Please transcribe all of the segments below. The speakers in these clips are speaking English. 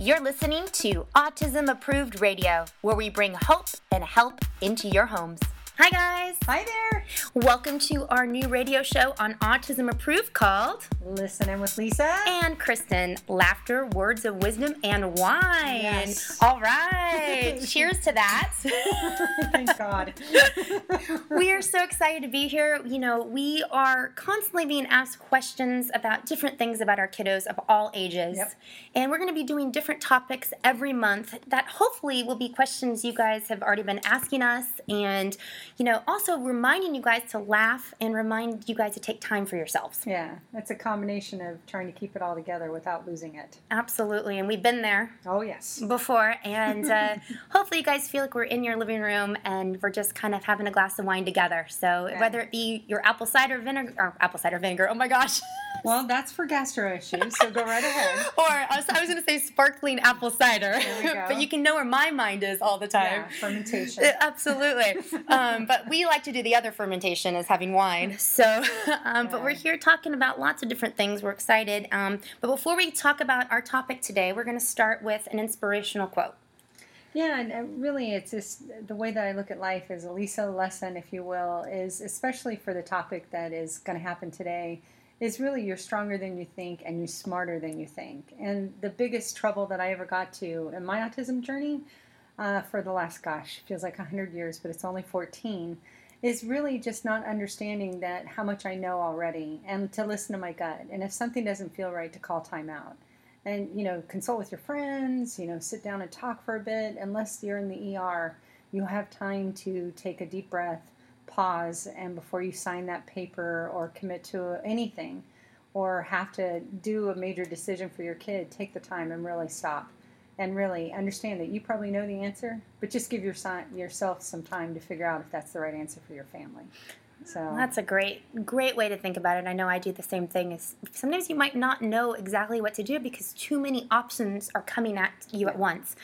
You're listening to Autism Approved Radio, where we bring hope and help into your homes. Hi, guys. Hi there. Welcome to our new radio show on Autism Approved called Listen in with Lisa. and Kristen Laughter, Words of Wisdom, and Wine. Yes. All right. Cheers to that. Thank God. we are so excited to be here. You know, we are constantly being asked questions about different things about our kiddos of all ages. Yep. And we're going to be doing different topics every month that hopefully will be questions you guys have already been asking us. And, you know, also reminding you guys to laugh and remind you guys to take time for yourselves. Yeah, it's a combination of trying to keep it all together without losing it. Absolutely. And we've been there. Oh, yes. before and uh, hopefully you guys feel like we're in your living room and we're just kind of having a glass of wine together so Yeah. whether it be your apple cider vinegar or apple cider vinegar oh my gosh Well, that's for gastro issues, so go right ahead. or I was, was going to say sparkling apple cider There we go. but you can know where my mind is all the time Yeah, fermentation. Absolutely. um, but we like to do the other fermentation as having wine. So, um, but we're here talking about lots of different things. We're excited. Um, but before we talk about our topic today, we're going to start with an inspirational quote. Yeah, and uh, really, it's just the way that I look at life is a Lisa lesson, if you will, is especially for the topic that is going to happen today, is really you're stronger than you think and you're smarter than you think. And the biggest trouble that I ever got to in my autism journey uh, for the last, gosh, feels like 100 years, but it's only 14, is really just not understanding that how much I know already and to listen to my gut. And if something doesn't feel right, to call time out. And you know consult with your friends you know sit down and talk for a bit. Unless you're in the er you have time to take a deep breath pause and before you sign that paper or commit to anything or have to do a major decision for your kid take the time and really stop and really understand that you probably know the answer but just give your si- yourself some time to figure out if that's the right answer for your family so Well, that's a great, great way to think about it. I know I do the same thing. Is sometimes you might not know exactly what to do because too many options are coming at you at once.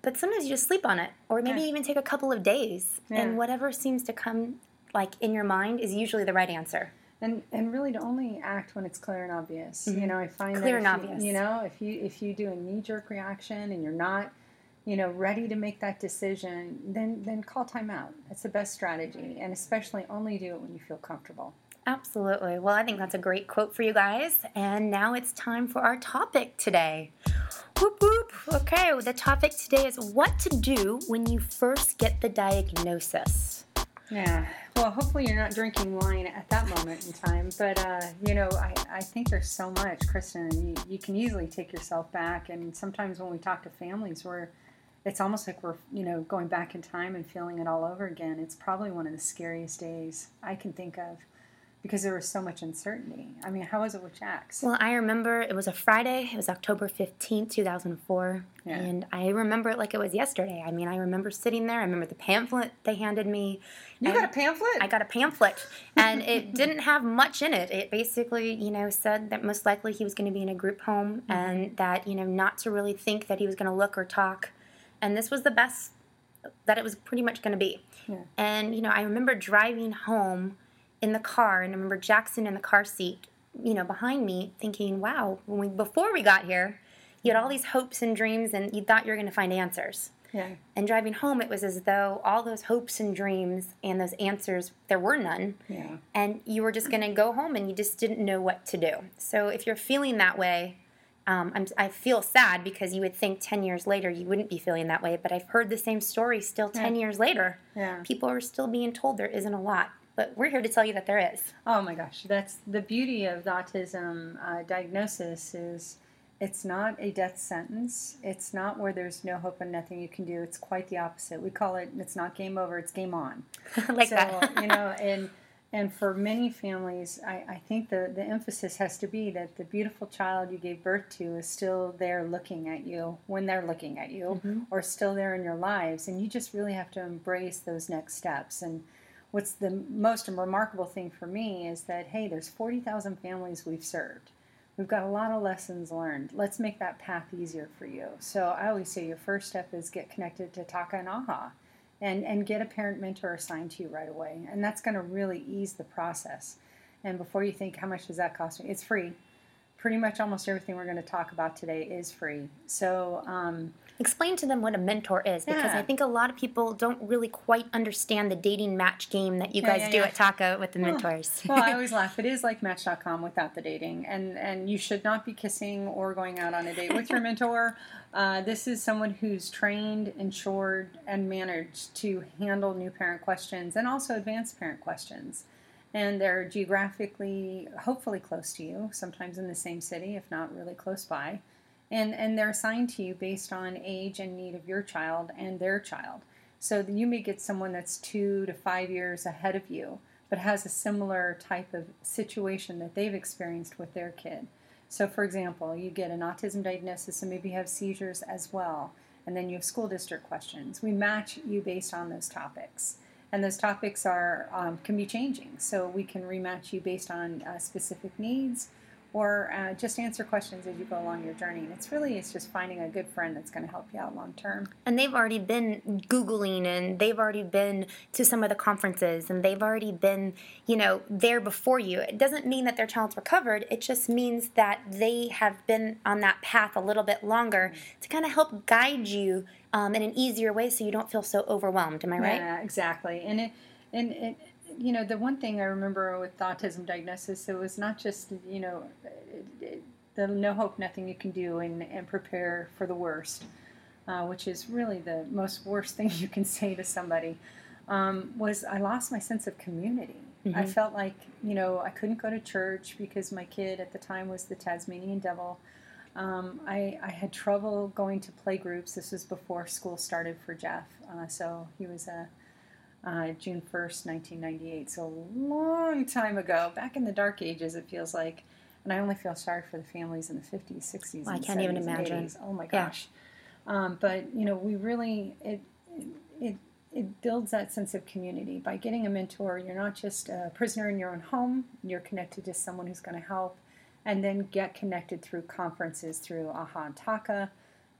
But sometimes you just sleep on it, or maybe Yeah. even take a couple of days, and whatever seems to come like in your mind is usually the right answer. And and really to only act when it's clear and obvious. Mhm. You know, I find Clear that and if you- obvious. You, know, if you if you do a knee jerk reaction and you're not, you know, ready to make that decision, then then call time out. That's the best strategy, and especially only do it when you feel comfortable. Absolutely. Well, I think that's a great quote for you guys. And now it's time for our topic today. Whoop whoop. Okay, the topic today is what to do when you first get the diagnosis. Yeah. Well, hopefully you're not drinking wine at that moment in time. But, uh, you know, I, I think there's so much, Kristen, you, you can easily take yourself back. And sometimes when we talk to families, we're, it's almost like we're, you know, going back in time and feeling it all over again. It's probably one of the scariest days I can think of because there was so much uncertainty. I mean, how was it with Jax? Well, I remember it was a Friday. It was October 15th, 2004. Yeah. And I remember it like it was yesterday. I mean, I remember sitting there. I remember the pamphlet they handed me. you got a pamphlet? I got a pamphlet, and it didn't have much in it. It basically, you know, said that most likely he was going to be in a group home, Mm-hmm. and that you know, not to really think that he was going to look or talk, and this was the best that it was pretty much going to be. Yeah. And you know, I remember driving home in the car, and I remember Jackson in the car seat, you know, behind me, thinking, "Wow, when we before we got here." You had all these hopes and dreams, and you thought you were going to find answers. yeah. And driving home, it was as though all those hopes and dreams and those answers, there were none. Yeah. And you were just going to go home and you just didn't know what to do. So if you're feeling that way, um, I'm, I feel sad because you would think 10 years later you wouldn't be feeling that way. But I've heard the same story still 10 Yeah. years later. Yeah. People are still being told there isn't a lot. But we're here to tell you that there is. Oh my gosh, that's the beauty of the autism uh, diagnosis is it's not a death sentence. It's not where there's no hope and nothing you can do. It's quite the opposite. We call it it's not game over, it's game on. like so that. you know, and and for many families, I, I think the, the emphasis has to be that the beautiful child you gave birth to is still there looking at you when they're looking at you, Mhm. or still there in your lives, and you just really have to embrace those next steps. And what's the most remarkable thing for me is that hey, there's forty thousand families we've served. We've got a lot of lessons learned. Let's make that path easier for you. So I always say your first step is get connected to TACA and AHA and, and get a parent mentor assigned to you right away. And that's going to really ease the process. And before you think, how much does that cost me? It's free. pretty much almost everything we're going to talk about today is free. So, um, explain to them what a mentor is because Yeah. I think a lot of people don't really quite understand the dating match game that you Yeah, guys yeah, do at TACA with the mentors. well, I always laugh. It is like Match.com without the dating, and and you should not be kissing or going out on a date with your mentor. Uh, this is someone who's trained, insured, and managed to handle new parent questions and also advanced parent questions. And they're geographically, hopefully, close to you. Sometimes in the same city, if not really close by. And and they're assigned to you based on age and need of your child and their child. So you may get someone that's two to five years ahead of you, but has a similar type of situation that they've experienced with their kid. So, for example, you get an autism diagnosis and maybe you have seizures as well, and then you have school district questions. We match you based on those topics, and those topics are um, can be changing. So we can rematch you based on uh, specific needs, or uh, just answer questions as you go along your journey. And it's really it's just finding a good friend that's going to help you out long term. and they've already been googling and they've already been to some of the conferences and they've already been you know there before you it doesn't mean that their child's recovered it just means that they have been on that path a little bit longer to kind of help guide you um, in an easier way so you don't feel so overwhelmed am i right Yeah, exactly. And it, and it, you know, the one thing I remember with the autism diagnosis, it was not just, you know, the no hope, nothing you can do, and, and prepare for the worst, uh, which is really the most worst thing you can say to somebody. Um, was I lost my sense of community. I Mhm. felt like, you know, I couldn't go to church because my kid at the time was the Tasmanian devil. Um, I, I had trouble going to play groups. This was before school started for Jeff. Uh, so he was a uh, June 1st, 1998. So a long time ago, back in the dark ages, it feels like. And I only feel sorry for the families in the 50s, 60s, I and can't even 70s and imagine. 80s. Oh my Yeah. gosh. Um, but, you know, we really, it, it, it builds that sense of community. By getting a mentor, you're not just a prisoner in your own home, you're connected to someone who's going to help. And then get connected through conferences, through AHA and TACA,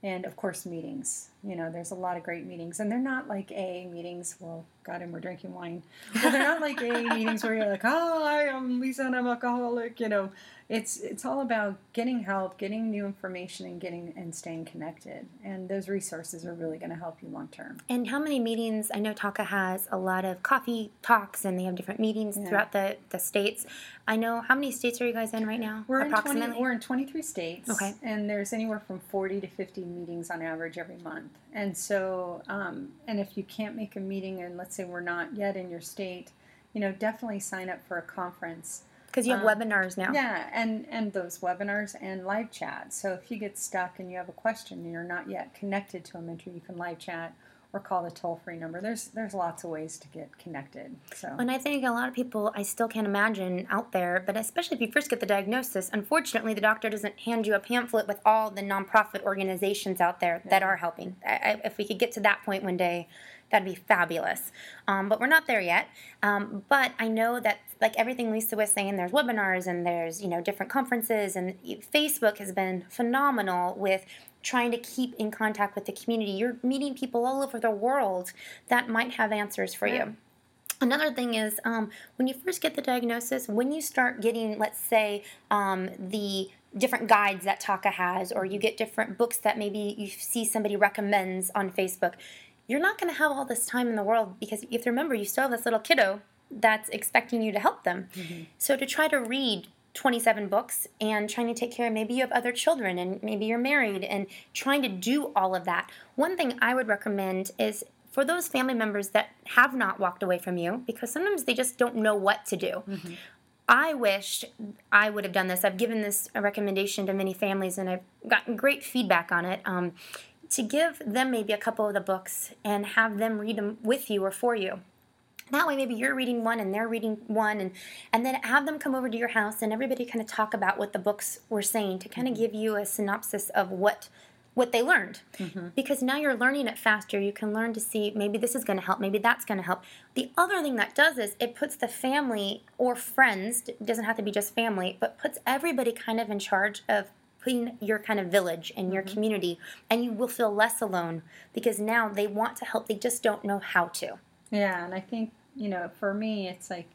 and of course meetings you know there's a lot of great meetings and they're not like aa meetings well god and we're drinking wine but they're not like aa meetings where you're like oh i am lisa and i'm alcoholic you know it's it's all about getting help getting new information and getting and staying connected and those resources are really going to help you long term And how many meetings? I know TACA has a lot of coffee talks, and they have different meetings Yeah. throughout the, the states. I know how many states are you guys in right now? we're in, 20, approximately. we're in 23 states Okay. and there's anywhere from 40 to 50 meetings on average every month and so um, and if you can't make a meeting and let's say we're not yet in your state you know definitely sign up for a conference Because you have um, webinars now. Yeah, and and those webinars and live chat. So if you get stuck and you have a question and you're not yet connected to a mentor, you can live chat or call the toll free number. There's there's lots of ways to get connected. So And I think a lot of people, I still can't imagine out there, but especially if you first get the diagnosis, unfortunately, the doctor doesn't hand you a pamphlet with all the nonprofit organizations out there that are helping. I, I, if we could get to that point one day, that'd be fabulous. Um, but we're not there yet. Um, but I know that, like everything Lisa was saying, there's webinars and there's you know different conferences, and Facebook has been phenomenal with trying to keep in contact with the community. You're meeting people all over the world that might have answers for Yeah. you. Another thing is um, when you first get the diagnosis, when you start getting, let's say, um, the different guides that TACA has, or you get different books that maybe you see somebody recommends on Facebook, you're not going to have all this time in the world because if you have to remember you still have this little kiddo that's expecting you to help them. So to try to read 27 books and trying to take care of maybe you have other children and maybe you're married and trying to do all of that. One thing I would recommend is for those family members that have not walked away from you because sometimes they just don't know what to do. I wish I would have done this. I've given this a recommendation to many families and I've gotten great feedback on it. Um, to give them maybe a couple of the books and have them read them with you or for you that way maybe you're reading one and they're reading one and and then have them come over to your house and everybody kind of talk about what the books were saying to kind of mm-hmm. give you a synopsis of what what they learned. Mm-hmm. Because now you're learning it faster. You can learn to see maybe this is going to help maybe that's going to help. The other thing that does is it puts the family or friends it doesn't have to be just family but puts everybody kind of in charge of putting your kind of village and your mm-hmm. community and you will feel less alone because now they want to help. They just don't know how to Yeah, and I think, you know, for me, it's like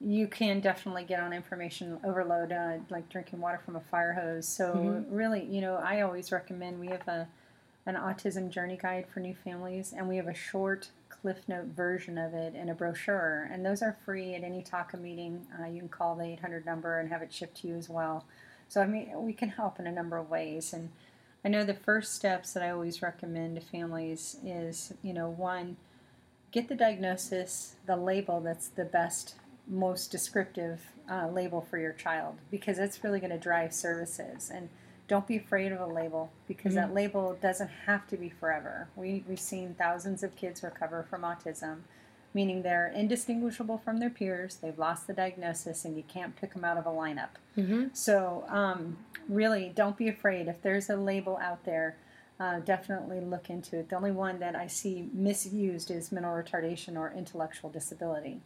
you can definitely get on information overload, uh, like drinking water from a fire hose. So Mhm. really, you know, I always recommend we have a an autism journey guide for new families, and we have a short cliff note version of it in a brochure, and those are free at any TACA meeting. Uh, you can call the 800 number and have it shipped to you as well. So I mean, we can help in a number of ways, and I know the first steps that I always recommend to families is, you know, one, get the diagnosis, the label that's the best, most descriptive uh, label for your child, because it's really going to drive services. And don't be afraid of a label, because that label doesn't have to be forever. We, we've seen thousands of kids recover from autism, meaning they're indistinguishable from their peers, they've lost the diagnosis, and you can't pick them out of a lineup. Mm-hmm. So, um, really, don't be afraid. If there's a label out there, uh, definitely look into it. The only one that I see misused is mental retardation or intellectual disability.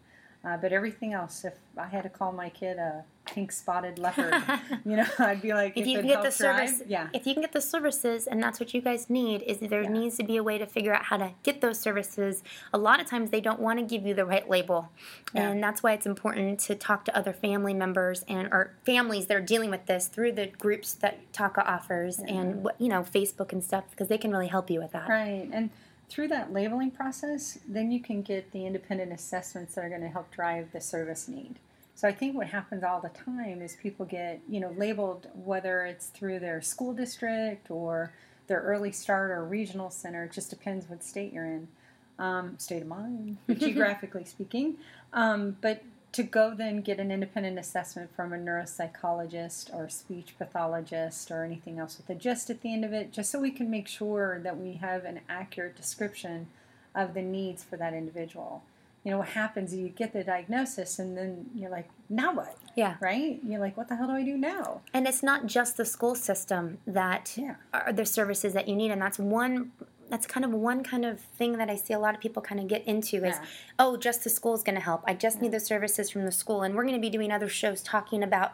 Uh, but everything else, if I had to call my kid a pink spotted leopard, you know, I'd be like, if you can get the helps drive, service, yeah, if you can get the services, and that's what you guys need, is there Yeah. needs to be a way to figure out how to get those services. A lot of times they don't want to give you the right label, Yeah. and that's why it's important to talk to other family members and or families that are dealing with this through the groups that TACA offers and what you know Facebook and stuff because they can really help you with that. Right. And through that labeling process, then you can get the independent assessments that are going to help drive the service need. So I think what happens all the time is people get, you know, labeled whether it's through their school district or their early start or regional center. It just depends what state you're in, um, state of mind, geographically speaking. Um, but to go then get an independent assessment from a neuropsychologist or speech pathologist or anything else with a gist at the end of it, just so we can make sure that we have an accurate description of the needs for that individual. You know, what happens, you get the diagnosis and then you're like, now what? Yeah. Right? You're like, what the hell do I do now? And it's not just the school system that Yeah. are the services that you need, and that's one. That's kind of one kind of thing that I see a lot of people kind of get into is, Yeah. oh, just the school is going to help. I just need the services from the school, and we're going to be doing other shows talking about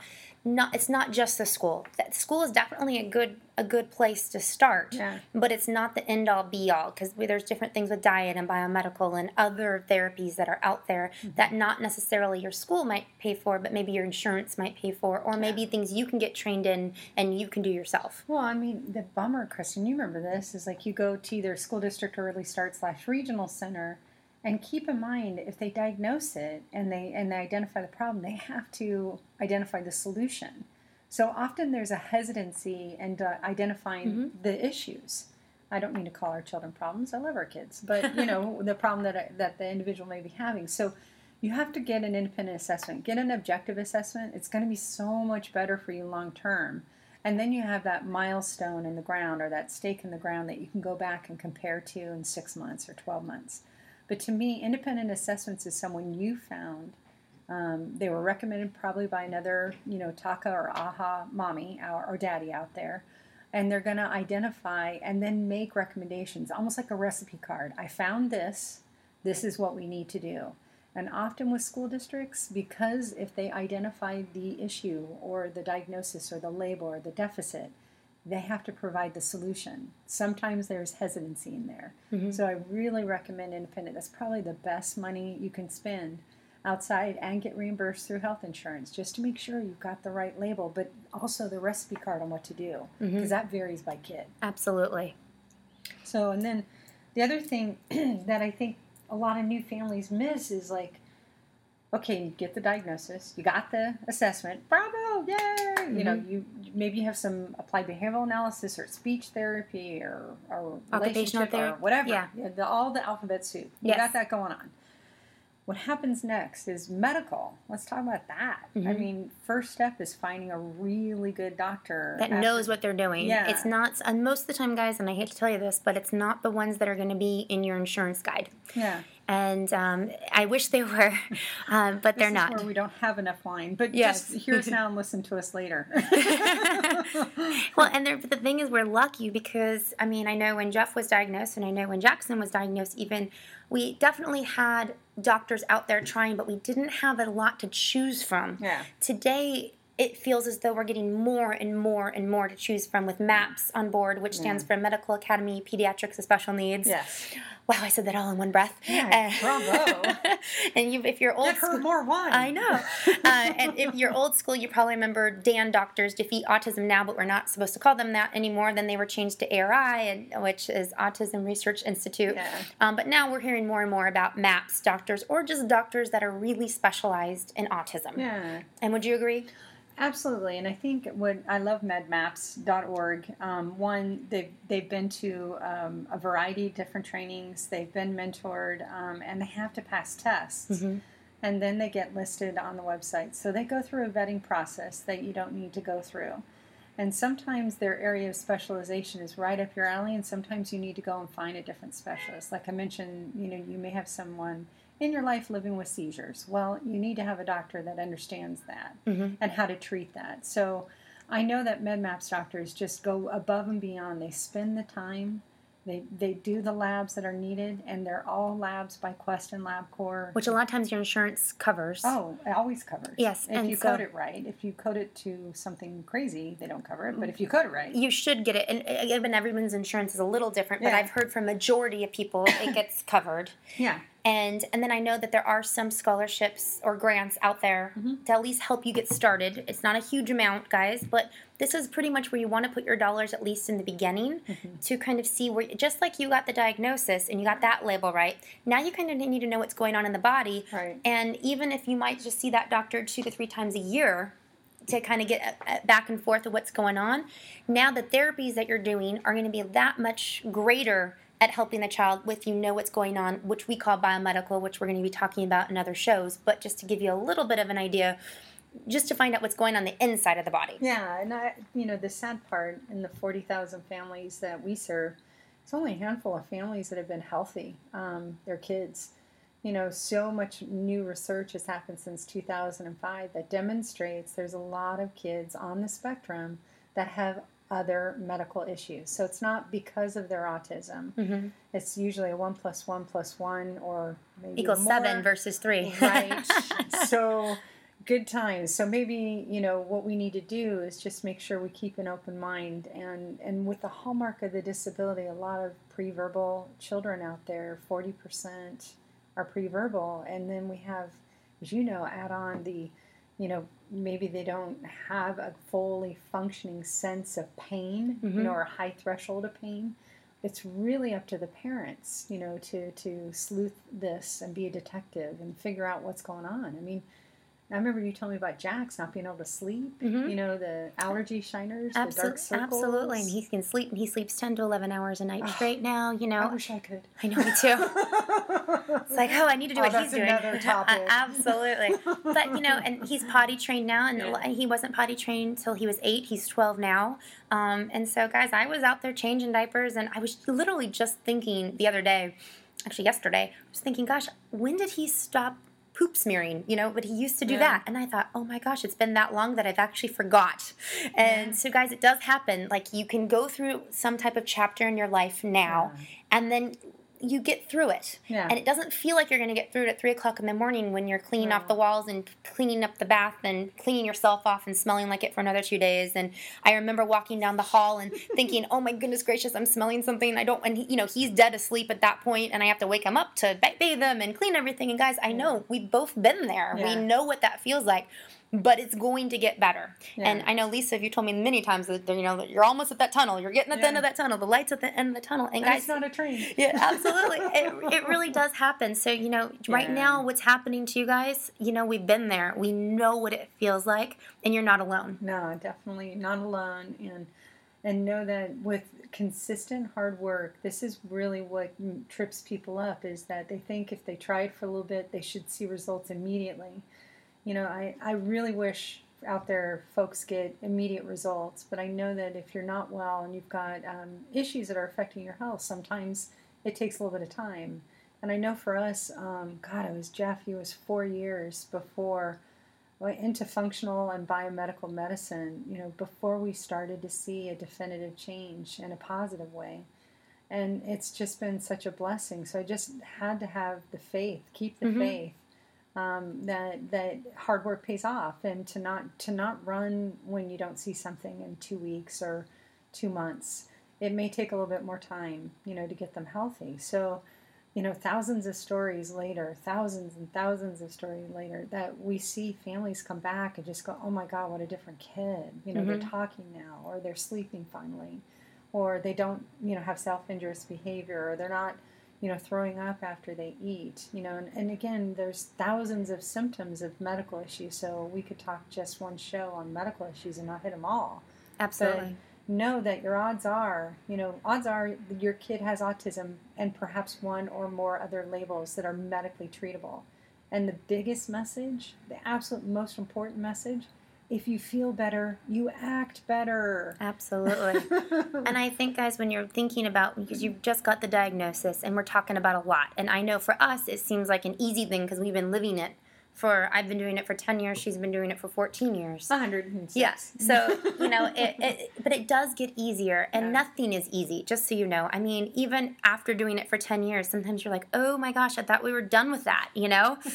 not. It's not just the school. That school is definitely a good a good place to start, Yeah. but it's not the end all be all because there's different things with diet and biomedical and other therapies that are out there Mm-hmm. that not necessarily your school might pay for, but maybe your insurance might pay for, or maybe things you can get trained in and you can do yourself. Well, I mean, the bummer, Kristen, you remember this, is like you go to either school district or early start slash regional center, and keep in mind if they diagnose it and they and they identify the problem, they have to identify the solution. So often there's a hesitancy in uh, identifying the issues. I don't mean to call our children problems. I love our kids, but you know the problem that I, that the individual may be having. So you have to get an independent assessment, get an objective assessment. It's going to be so much better for you long term. And then you have that milestone in the ground or that stake in the ground that you can go back and compare to in six months or 12 months. But to me, independent assessments is someone you found. Um, they were recommended probably by another, you know, TACA or AHA mommy or, or daddy out there. And they're going to identify and then make recommendations, almost like a recipe card. I found this. This is what we need to do. And often with school districts, because if they identify the issue or the diagnosis or the label or the deficit, they have to provide the solution. Sometimes there's hesitancy in there. Mm-hmm. So I really recommend independent. That's probably the best money you can spend outside and get reimbursed through health insurance just to make sure you've got the right label, but also the recipe card on what to do mm-hmm. because that varies by kid. Absolutely. So, and then the other thing that I think a lot of new families miss is like, okay, you get the diagnosis, you got the assessment, bravo, yay! You know, you maybe you have some applied behavioral analysis or speech therapy or, or Occupational relationship or whatever. yeah. the, all the alphabet soup. You Yes. got that going on. What happens next is medical. Let's talk about that. I Mhm. mean, first step is finding a really good doctor That after- knows what they're doing. Yeah. It's not, and most of the time, guys, and I hate to tell you this, but it's not the ones that are going to be in your insurance guide. Yeah. And um, I wish they were, um, but they're is not. we don't have enough wine, but Yes. just hear us now and listen to us later. well, and the thing is, we're lucky because I mean, I know when Jeff was diagnosed, and I know when Jackson was diagnosed, even we definitely had doctors out there trying, but we didn't have a lot to choose from. Yeah. Today, it feels as though we're getting more and more and more to choose from with MAPS on board, which stands for Medical Academy Pediatrics with Special Needs. Yes. Wow, I said that all in one breath. Yeah, bravo. and you, if you're old Give school, more wine. I know. uh, and if you're old school, you probably remember Dan Doctors Defeat Autism Now, but we're not supposed to call them that anymore. Then they were changed to ARI, and, which is Autism Research Institute. Yeah. Um, but now we're hearing more and more about MAPS doctors or just doctors that are really specialized in autism. Yeah. And would you agree? Absolutely, and I think what I love medmaps.org. Um, one, they've they've been to um, a variety of different trainings. They've been mentored, um, and they have to pass tests, and then they get listed on the website. So they go through a vetting process that you don't need to go through. And sometimes their area of specialization is right up your alley, and sometimes you need to go and find a different specialist. Like I mentioned, you know, you may have someone in your life living with seizures. Well, you need to have a doctor that understands that and how to treat that. So I know that MedMaps doctors just go above and beyond. They spend the time, they, they do the labs that are needed, and they're all labs by Quest and LabCorp. Which a lot of times your insurance covers. Oh, it always covers. Yes, If and you so- code it right. If you code it to something crazy, they don't cover it. But if you code it right, You should get it, and uh, even everyone's insurance is a little different. But Yeah. I've heard from majority of people it gets covered. yeah. And and then I know that there are some scholarships or grants out there mm-hmm. to at least help you get started. It's not a huge amount, guys, but this is pretty much where you want to put your dollars at least in the beginning mm-hmm. to kind of see where just like you got the diagnosis and you got that label right. Now you kind of need to know what's going on in the body. Right. And even if you might just see that doctor 2 to 3 times a year, to kind of get uh, uh, back and forth of what's going on. Now the therapies that you're doing are going to be that much greater at helping the child with you know what's going on, which we call biomedical, which we're going to be talking about in other shows. But just to give you a little bit of an idea, just to find out what's going on the inside of the body. Yeah, and I, you know, the sad part in the 40,000 families that we serve, it's only a handful of families that have been healthy, um, their kids. You know, so much new research has happened since 2005 that demonstrates there's a lot of kids on the spectrum that have other medical issues. So it's not because of their autism. Mm-hmm. It's usually a one plus one plus one or maybe Equals more. seven versus three. right so good times so maybe you know what we need to do is just make sure we keep an open mind and and with the hallmark of the disability a lot of pre-verbal children out there 40% are pre-verbal and then we have as you know add on the you know maybe they don't have a fully functioning sense of pain you mm-hmm. know or a high threshold of pain it's really up to the parents, you know, to to sleuth this and be a detective and figure out what's going on. I mean, I remember you telling me about Jax not being able to sleep. Mhm. You know, the allergy shiners, the dark Absolutely, circles. absolutely. And he can sleep, and he sleeps 10 to 11 hours a night straight now, you know. I wish I could. I know, me too. It's like, oh, I need to do Oh, what he's doing. absolutely. But, you know, and he's potty trained now, and Yeah. he wasn't potty trained till he was eight. He's 12 now. Um, and so, guys, I was out there changing diapers, and I was literally just thinking the other day, actually yesterday, I was thinking, gosh, when did he stop poop smearing, you know, but he used to do Yeah. that. And I thought, oh my gosh, it's been that long that I've actually forgot. And so, guys, it does happen. Like, you can go through some type of chapter in your life now, and then you get through it. Yeah. And it doesn't feel like you're going to get through it at 3 o'clock in the morning when you're cleaning off the walls and cleaning up the bath and cleaning yourself off and smelling like it for another two days. And I remember walking down the hall and thinking, oh my goodness gracious, I'm smelling something. I don't, and he, you know, he's dead asleep at that point and I have to wake him up to bathe him and clean everything. And guys, I know we've both been there. We know what that feels like. But it's going to get better, and I know Lisa. You told me many times that you know that you're almost at that tunnel. You're getting at the end of that tunnel. The lights at the end of the tunnel, and And guys, it's not a train. yeah, absolutely. it, it really does happen. So, you know, right Yeah. now, what's happening to you guys, you know, we've been there. We know what it feels like, and you're not alone. No, definitely not alone, and and know that with consistent hard work, this is really what trips people up. Is that they think if they try it for a little bit, they should see results immediately. You know, I I really wish out there folks get immediate results, but I know that if you're not well and you've got um, issues that are affecting your health, sometimes it takes a little bit of time. And I know for us, um, God, it was Jeff. He was four years before went into functional and biomedical medicine, you know, before we started to see a definitive change in a positive way. And it's just been such a blessing. So I just had to have the faith, keep the Mhm. faith, um, that that hard work pays off, and to not to not run when you don't see something in two weeks or two months. It may take a little bit more time, you know, to get them healthy. So, you know, thousands of stories later, thousands and thousands of stories later, that we see families come back and just go, "Oh my God, what a different kid!" You know, mm-hmm. they're talking now, or they're sleeping finally, or they don't, you know, have self-injurious behavior, or they're not you know, throwing up after they eat, you know, and, and again, there's thousands of symptoms of medical issues, so we could talk just one show on medical issues and not hit them all. Absolutely. But know that your odds are, you know, odds are your kid has autism and perhaps one or more other labels that are medically treatable. And the biggest message, the absolute most important message, if you feel better, you act better. Absolutely. and I think, guys, when you're thinking about, because you've just got the diagnosis and we're talking about a lot, and I know for us it seems like an easy thing because we've been living it for I've been doing it for 10 years she's been doing it for 14 years. 106 yes so you know it, it, but it does get easier and yeah. nothing is easy just so you know. I mean even after doing it for 10 years sometimes you're like oh my gosh I thought we were done with that you know?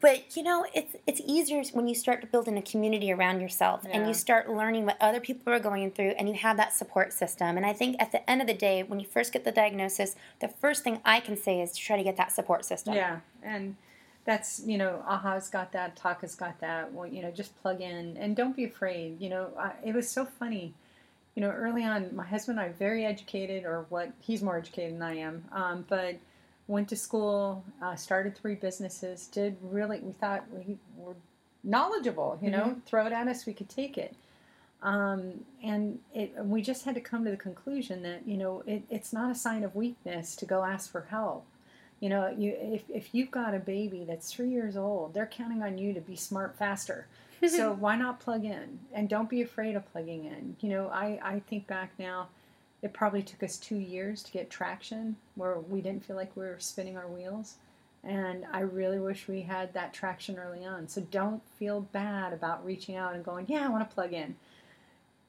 But you know it's it's easier when you start to build in a community around yourself yeah. and you start learning what other people are going through and you have that support system. And I think at the end of the day when you first get the diagnosis the first thing I can say is to try to get that support system. Yeah and that's you know aha's got that TACA's got that well you know just plug in and don't be afraid you know I, it was so funny. You know early on my husband and i very educated or what he's more educated than i am um, but went to school uh, started three businesses did really we thought we were knowledgeable you know mm-hmm. throw it at us we could take it. Um, and it, we just had to come to the conclusion that you know it, it's not a sign of weakness to go ask for help you know, you if, if you've got a baby that's three years old, they're counting on you to be smart faster. so why not plug in? And don't be afraid of plugging in. You know, I, I think back now, it probably took us two years to get traction where we didn't feel like we were spinning our wheels. And I really wish we had that traction early on. So don't feel bad about reaching out and going, yeah, I want to plug in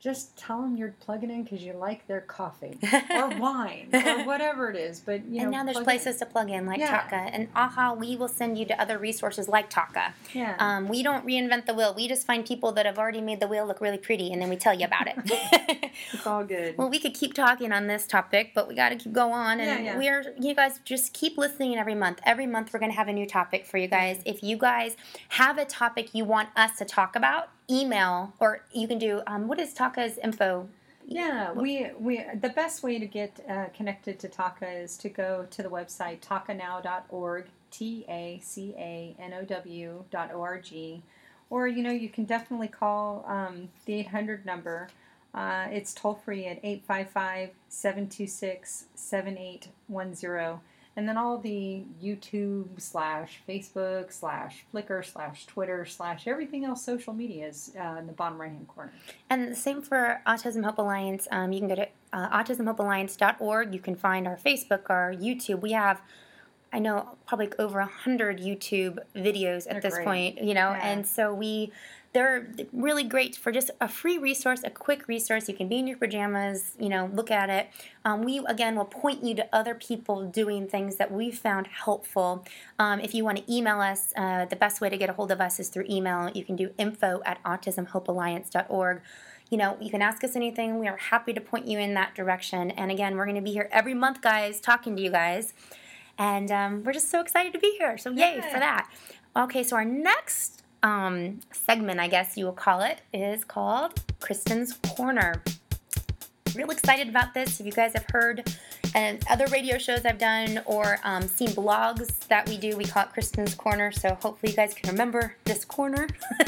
just tell them you're plugging in because you like their coffee or wine or whatever it is. But you and now there's places in. to plug in like yeah. TACA and AHA. We will send you to other resources like TACA. Yeah. Um, we don't reinvent the wheel. We just find people that have already made the wheel look really pretty, and then we tell you about it. it's all good. Well, we could keep talking on this topic, but we got to keep go on, and yeah, yeah. we're you guys just keep listening every month. Every month we're going to have a new topic for you guys. If you guys have a topic you want us to talk about email or you can do um, what is TACA's info? Yeah, we we the best way to get uh, connected to TACA is to go to the website tacanow.org, t a c a n o w dot o r g, or you know you can definitely call um, the 800 number. Uh, it's toll free at 855 726 7810 and then all the YouTube slash Facebook slash Flickr slash Twitter slash everything else social media is uh, in the bottom right hand corner. And the same for Autism Hope Alliance. Um, you can go to uh, autismhopealliance.org. You can find our Facebook, our YouTube. We have. I know probably over a hundred YouTube videos at They're this great. point, you know, yeah. and so we they're really great for just a free resource, a quick resource. You can be in your pajamas, you know, look at it. Um, we, again, will point you to other people doing things that we found helpful. Um, if you want to email us, uh, the best way to get a hold of us is through email. You can do info at autismhopealliance.org you know, you can ask us anything. We are happy to point you in that direction. And again, we're going to be here every month, guys, talking to you guys. And um, we're just so excited to be here. So, yay yeah. for that. Okay, so our next um, segment, I guess you will call it, is called Kristen's Corner. Real excited about this. If you guys have heard and other radio shows I've done or um, seen blogs that we do, we call it Kristen's Corner. So hopefully you guys can remember this corner.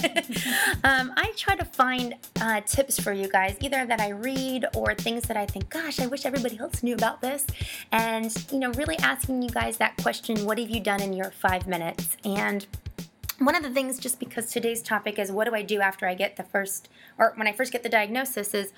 um, I try to find uh, tips for you guys, either that I read or things that I think, gosh, I wish everybody else knew about this. And, you know, really asking you guys that question what have you done in your five minutes? And one of the things, just because today's topic is what do I do after I get the first, or when I first get the diagnosis, is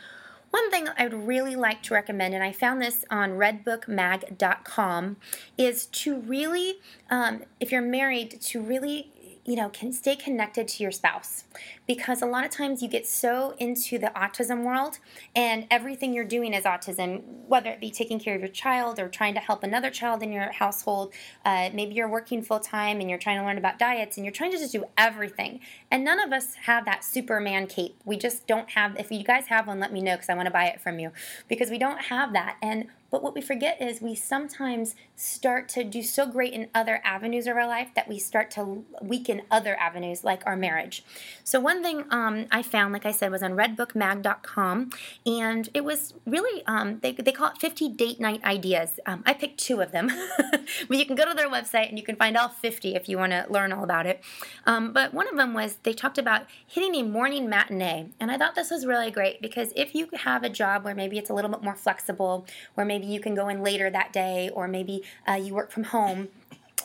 one thing I'd really like to recommend, and I found this on redbookmag.com, is to really, um, if you're married, to really you know, can stay connected to your spouse because a lot of times you get so into the autism world and everything you're doing is autism, whether it be taking care of your child or trying to help another child in your household. Uh, maybe you're working full time and you're trying to learn about diets and you're trying to just do everything. And none of us have that Superman cape. We just don't have, if you guys have one, let me know because I want to buy it from you because we don't have that. And but what we forget is we sometimes start to do so great in other avenues of our life that we start to weaken other avenues like our marriage. So, one thing um, I found, like I said, was on redbookmag.com, and it was really, um, they, they call it 50 date night ideas. Um, I picked two of them, but you can go to their website and you can find all 50 if you want to learn all about it. Um, but one of them was they talked about hitting a morning matinee, and I thought this was really great because if you have a job where maybe it's a little bit more flexible, where maybe maybe you can go in later that day, or maybe uh, you work from home.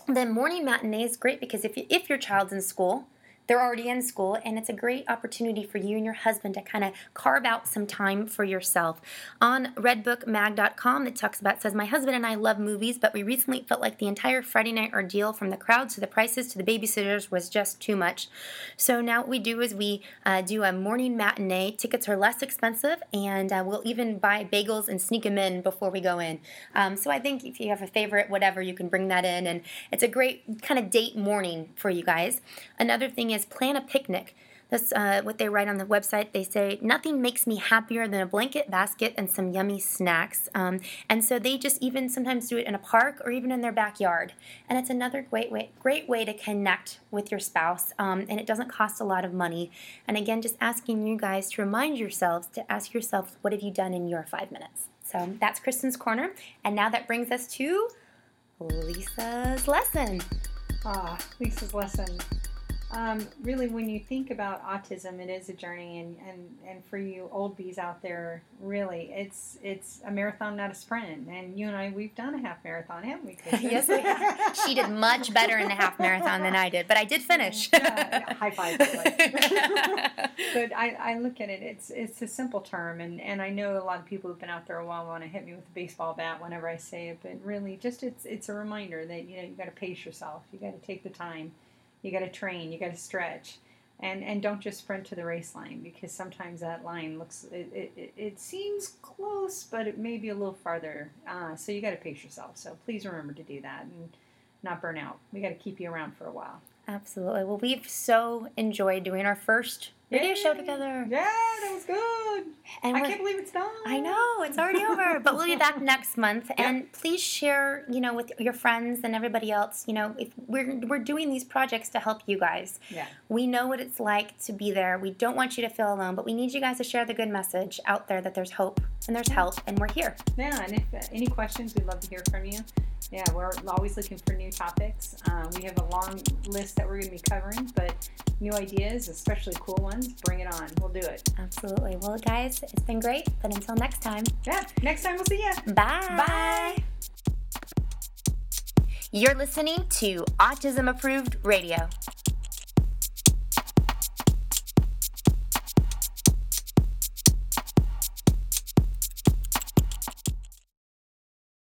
Then morning matinee is great because if, you, if your child's in school, they're already in school, and it's a great opportunity for you and your husband to kind of carve out some time for yourself. On redbookmag.com, it talks about says, My husband and I love movies, but we recently felt like the entire Friday night ordeal from the crowds to the prices to the babysitters was just too much. So now what we do is we uh, do a morning matinee. Tickets are less expensive, and uh, we'll even buy bagels and sneak them in before we go in. Um, so I think if you have a favorite, whatever, you can bring that in, and it's a great kind of date morning for you guys. Another thing is plan a picnic. That's uh, what they write on the website. They say, Nothing makes me happier than a blanket basket and some yummy snacks. Um, and so they just even sometimes do it in a park or even in their backyard. And it's another great way, great way to connect with your spouse. Um, and it doesn't cost a lot of money. And again, just asking you guys to remind yourselves to ask yourself, What have you done in your five minutes? So that's Kristen's Corner. And now that brings us to Lisa's lesson. Ah, Lisa's lesson. Um, really, when you think about autism, it is a journey, and, and, and for you old bees out there, really, it's it's a marathon, not a sprint. And you and I, we've done a half marathon, haven't we? yes, we have. She did much better in the half marathon than I did, but I did finish. yeah, high five. but I, I look at it; it's it's a simple term, and, and I know a lot of people who've been out there a while want to hit me with a baseball bat whenever I say it, but really, just it's it's a reminder that you know you got to pace yourself, you got to take the time you got to train, you got to stretch, and and don't just sprint to the race line because sometimes that line looks it, it, it seems close, but it may be a little farther. Uh, so you got to pace yourself. So please remember to do that and not burn out. We got to keep you around for a while. Absolutely. Well, we've so enjoyed doing our first Yay. show together. Yeah, that was good. And I can't believe it's done. I know it's already over, but we'll be back next month. Yep. And please share, you know, with your friends and everybody else. You know, if we're we're doing these projects to help you guys. Yeah. We know what it's like to be there. We don't want you to feel alone, but we need you guys to share the good message out there that there's hope and there's help, and we're here. Yeah, and if uh, any questions, we'd love to hear from you. Yeah, we're always looking for new topics. Uh, we have a long list that we're going to be covering, but new ideas, especially cool ones, bring it on. We'll do it. Absolutely. Well, guys, it's been great. But until next time. Yeah, next time we'll see you. Bye. Bye. You're listening to Autism Approved Radio.